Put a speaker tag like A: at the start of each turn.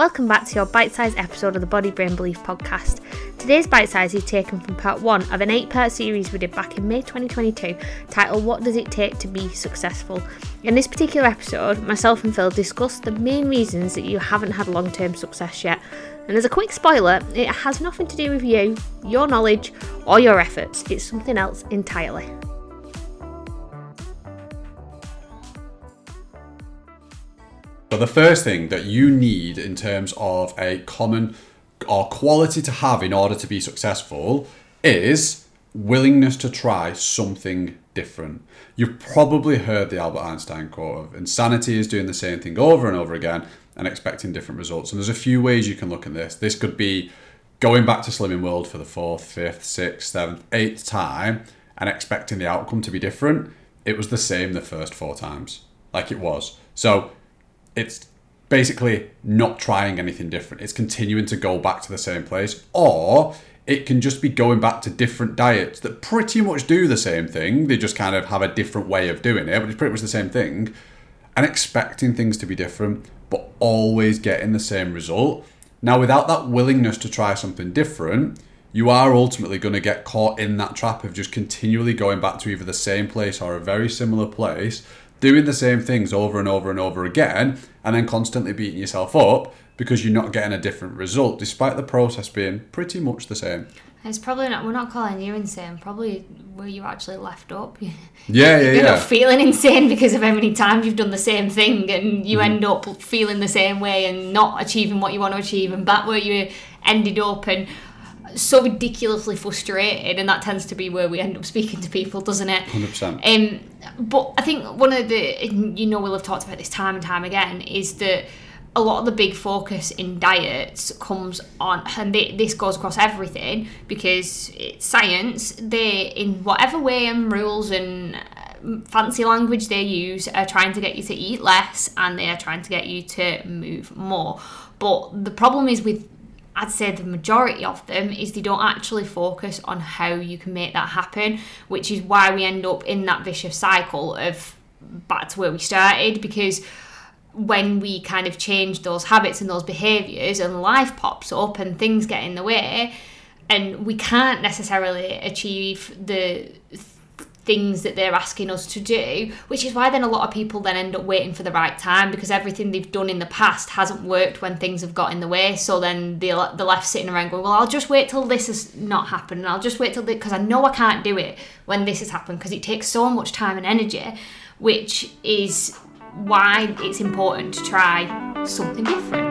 A: Welcome back to your bite sized episode of the Body Brain Belief podcast. Today's bite size is taken from part one of an eight part series we did back in May 2022 titled What Does It Take to Be Successful? In this particular episode, myself and Phil discussed the main reasons that you haven't had long term success yet. And as a quick spoiler, it has nothing to do with you, your knowledge, or your efforts, it's something else entirely.
B: So the first thing that you need in terms of a common or quality to have in order to be successful is willingness to try something different. You've probably heard the Albert Einstein quote of insanity is doing the same thing over and over again and expecting different results. And there's a few ways you can look at this. This could be going back to Slimming World for the fourth, fifth, sixth, seventh, eighth time and expecting the outcome to be different. It was the same the first four times, like it was. So it's basically not trying anything different. It's continuing to go back to the same place, or it can just be going back to different diets that pretty much do the same thing. They just kind of have a different way of doing it, but it's pretty much the same thing. And expecting things to be different, but always getting the same result. Now, without that willingness to try something different, you are ultimately going to get caught in that trap of just continually going back to either the same place or a very similar place doing the same things over and over and over again, and then constantly beating yourself up because you're not getting a different result, despite the process being pretty much the same.
A: It's probably not. We're not calling you insane. Probably where you actually left up.
B: Yeah, yeah,
A: You're
B: yeah.
A: not feeling insane because of how many times you've done the same thing, and you mm. end up feeling the same way and not achieving what you want to achieve, and back where you ended up, and so ridiculously frustrated, and that tends to be where we end up speaking to people, doesn't it?
B: Hundred percent.
A: Um, but I think one of the you know we'll have talked about this time and time again is that a lot of the big focus in diets comes on, and they, this goes across everything because it's science. They, in whatever way and rules and uh, fancy language they use, are trying to get you to eat less and they are trying to get you to move more. But the problem is with I'd say the majority of them is they don't actually focus on how you can make that happen, which is why we end up in that vicious cycle of back to where we started because when we kind of change those habits and those behaviors and life pops up and things get in the way and we can't necessarily achieve the things that they're asking us to do, which is why then a lot of people then end up waiting for the right time because everything they've done in the past hasn't worked when things have got in the way. So then they're, they're left sitting around going, well, I'll just wait till this has not happened and I'll just wait till because I know I can't do it when this has happened because it takes so much time and energy, which is why it's important to try something different.